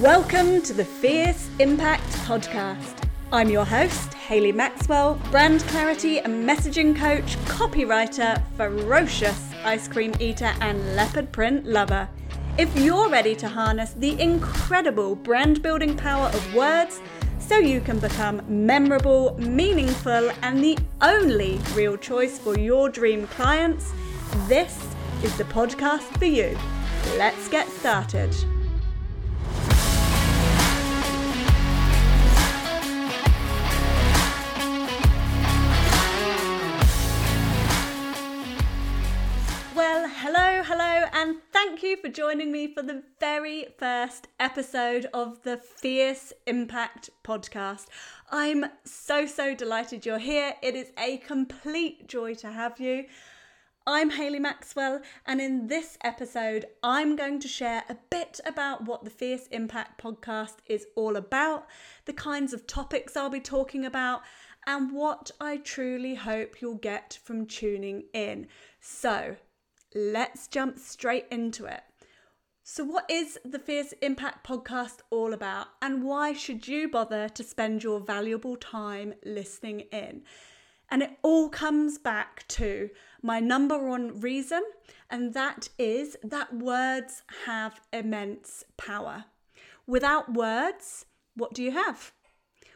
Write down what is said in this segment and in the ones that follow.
Welcome to the Fierce Impact Podcast. I'm your host, Hayley Maxwell, brand clarity and messaging coach, copywriter, ferocious ice cream eater, and leopard print lover. If you're ready to harness the incredible brand building power of words so you can become memorable, meaningful, and the only real choice for your dream clients, this is the podcast for you. Let's get started. Thank you for joining me for the very first episode of the Fierce Impact podcast. I'm so, so delighted you're here. It is a complete joy to have you. I'm Hayley Maxwell, and in this episode, I'm going to share a bit about what the Fierce Impact podcast is all about, the kinds of topics I'll be talking about, and what I truly hope you'll get from tuning in. So, let's jump straight into it. So, what is the Fierce Impact podcast all about, and why should you bother to spend your valuable time listening in? And it all comes back to my number one reason, and that is that words have immense power. Without words, what do you have?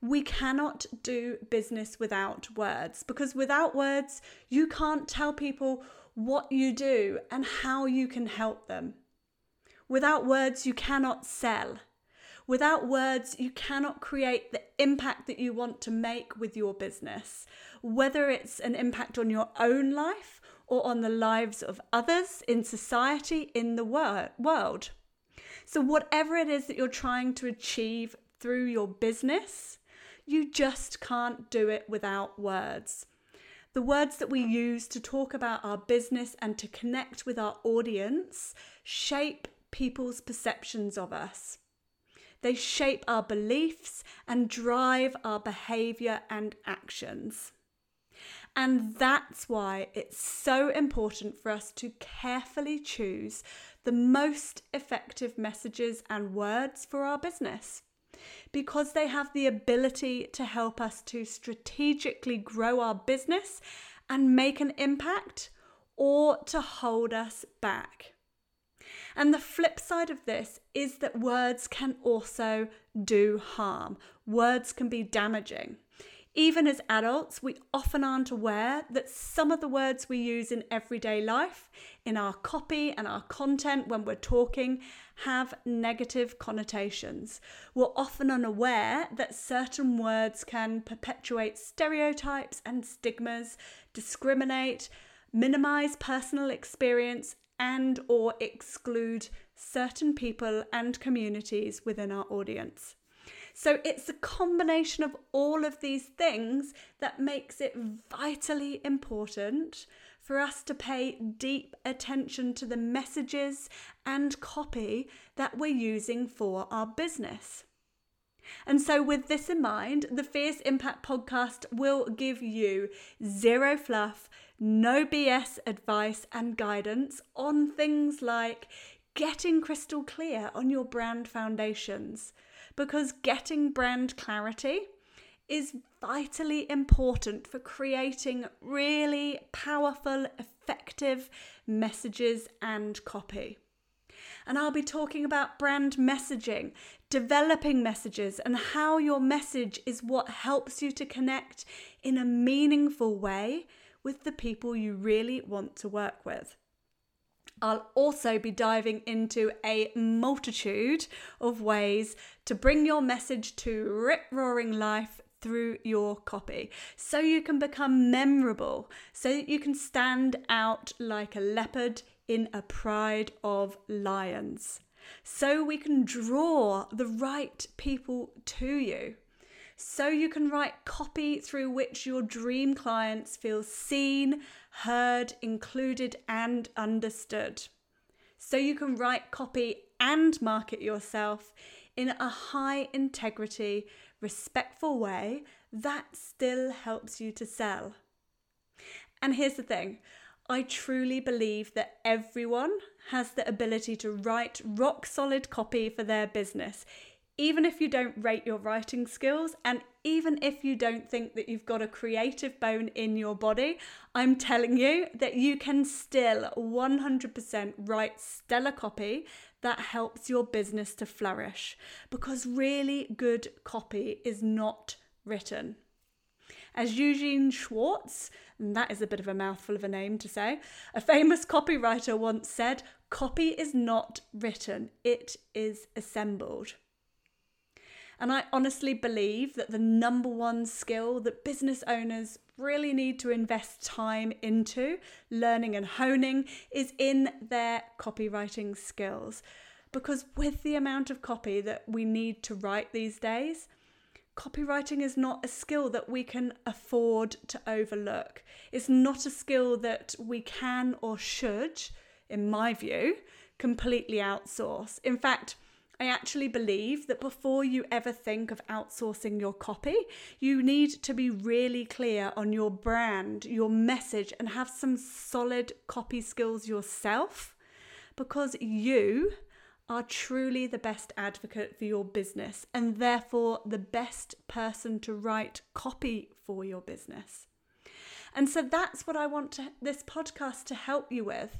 We cannot do business without words because without words, you can't tell people what you do and how you can help them. Without words, you cannot sell. Without words, you cannot create the impact that you want to make with your business, whether it's an impact on your own life or on the lives of others in society, in the wor- world. So, whatever it is that you're trying to achieve through your business, you just can't do it without words. The words that we use to talk about our business and to connect with our audience shape people's perceptions of us. They shape our beliefs and drive our behavior and actions. And that's why it's so important for us to carefully choose the most effective messages and words for our business because they have the ability to help us to strategically grow our business and make an impact or to hold us back. And the flip side of this is that words can also do harm. Words can be damaging. Even as adults, we often aren't aware that some of the words we use in everyday life, in our copy and our content when we're talking, have negative connotations. We're often unaware that certain words can perpetuate stereotypes and stigmas, discriminate, minimize personal experience, and or exclude certain people and communities within our audience. So it's a combination of all of these things that makes it vitally important for us to pay deep attention to the messages and copy that we're using for our business. And so, with this in mind, the Fierce Impact podcast will give you zero fluff, no BS advice and guidance on things like getting crystal clear on your brand foundations. Because getting brand clarity is vitally important for creating really powerful, effective messages and copy. And I'll be talking about brand messaging, developing messages, and how your message is what helps you to connect in a meaningful way with the people you really want to work with. I'll also be diving into a multitude of ways to bring your message to rip roaring life through your copy so you can become memorable, so that you can stand out like a leopard in a pride of lions, so we can draw the right people to you so you can write copy through which your dream clients feel seen, heard, included, and understood. So you can write copy and market yourself in a high integrity, respectful way that still helps you to sell. And here's the thing I truly believe that everyone has the ability to write rock solid copy for their business, even if you don't rate your writing skills and even if you don't think that you've got a creative bone in your body, I'm telling you that you can still 100% write stellar copy that helps your business to flourish because really good copy is not written. As Eugene Schwartz, and that is a bit of a mouthful of a name to say, a famous copywriter once said, Copy is not written, it is assembled. And I honestly believe that the number one skill that business owners really need to invest time into learning and honing is in their copywriting skills. Because with the amount of copy that we need to write these days, copywriting is not a skill that we can afford to overlook. It's not a skill that we can or should, in my view, completely outsource. In fact, I actually believe that before you ever think of outsourcing your copy, you need to be really clear on your brand, your message, and have some solid copy skills yourself because you are truly the best advocate for your business and therefore the best person to write copy for your business. And so that's what I want to, this podcast to help you with.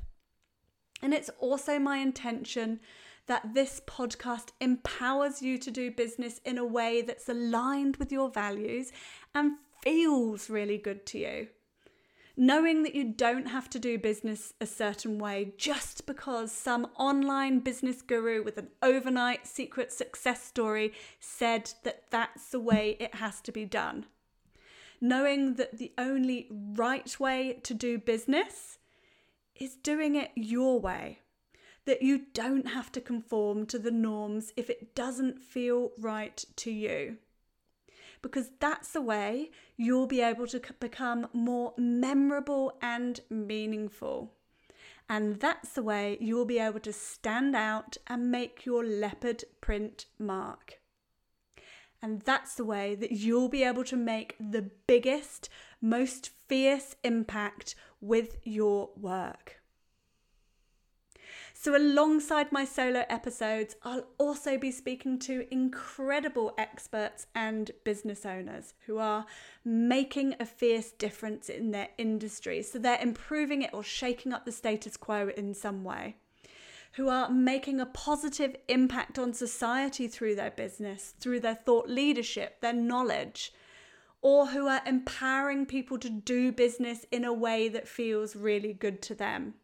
And it's also my intention that this podcast empowers you to do business in a way that's aligned with your values and feels really good to you knowing that you don't have to do business a certain way just because some online business guru with an overnight secret success story said that that's the way it has to be done. Knowing that the only right way to do business is doing it your way. That you don't have to conform to the norms if it doesn't feel right to you because that's the way you'll be able to become more memorable and meaningful. And that's the way you'll be able to stand out and make your leopard print mark. And that's the way that you'll be able to make the biggest, most fierce impact with your work. So, alongside my solo episodes, I'll also be speaking to incredible experts and business owners who are making a fierce difference in their industry. So, they're improving it or shaking up the status quo in some way. Who are making a positive impact on society through their business, through their thought leadership, their knowledge, or who are empowering people to do business in a way that feels really good to them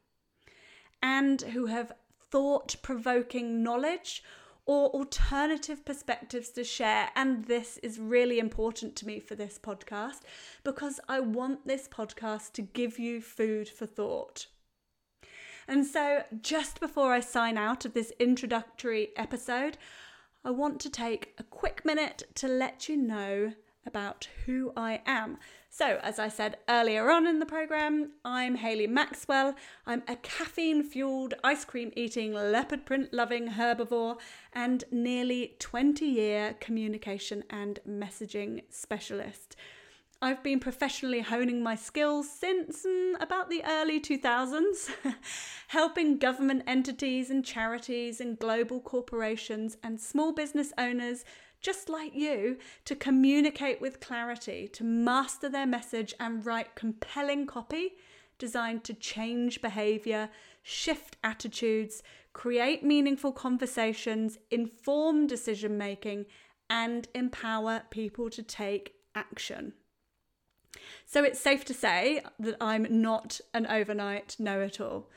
and who have thought provoking knowledge or alternative perspectives to share. And this is really important to me for this podcast because I want this podcast to give you food for thought. And so, just before I sign out of this introductory episode, I want to take a quick minute to let you know about who I am. So, as I said earlier on in the program, I'm Hayley Maxwell. I'm a caffeine fueled, ice cream eating, leopard print loving herbivore and nearly 20 year communication and messaging specialist. I've been professionally honing my skills since mm, about the early 2000s, helping government entities and charities and global corporations and small business owners just like you, to communicate with clarity, to master their message and write compelling copy designed to change behavior, shift attitudes, create meaningful conversations, inform decision making, and empower people to take action. So it's safe to say that I'm not an overnight know it all.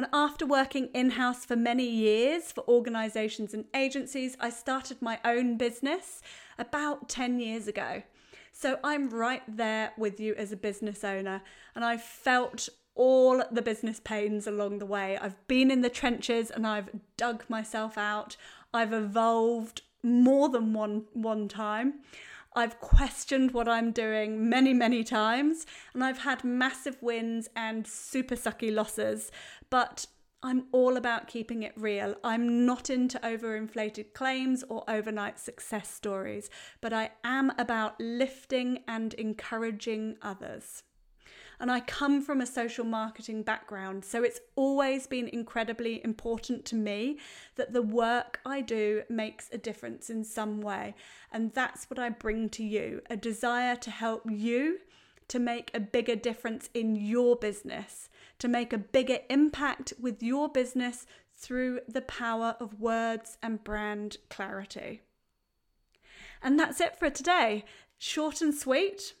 And after working in house for many years for organisations and agencies, I started my own business about 10 years ago. So I'm right there with you as a business owner, and I've felt all the business pains along the way. I've been in the trenches and I've dug myself out. I've evolved more than one one time. I've questioned what I'm doing many, many times, and I've had massive wins and super sucky losses. But I'm all about keeping it real. I'm not into overinflated claims or overnight success stories, but I am about lifting and encouraging others. And I come from a social marketing background, so it's always been incredibly important to me that the work I do makes a difference in some way. And that's what I bring to you a desire to help you to make a bigger difference in your business, to make a bigger impact with your business through the power of words and brand clarity. And that's it for today. Short and sweet.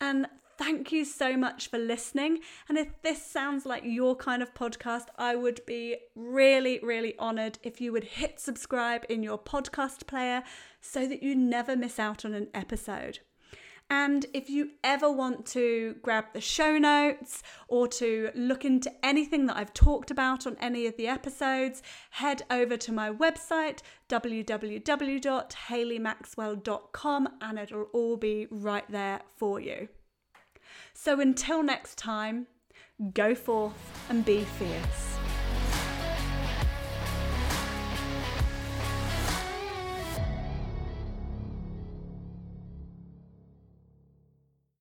And thank you so much for listening. And if this sounds like your kind of podcast, I would be really, really honored if you would hit subscribe in your podcast player so that you never miss out on an episode. And if you ever want to grab the show notes or to look into anything that I've talked about on any of the episodes, head over to my website, www.hayleymaxwell.com, and it'll all be right there for you. So until next time, go forth and be fierce.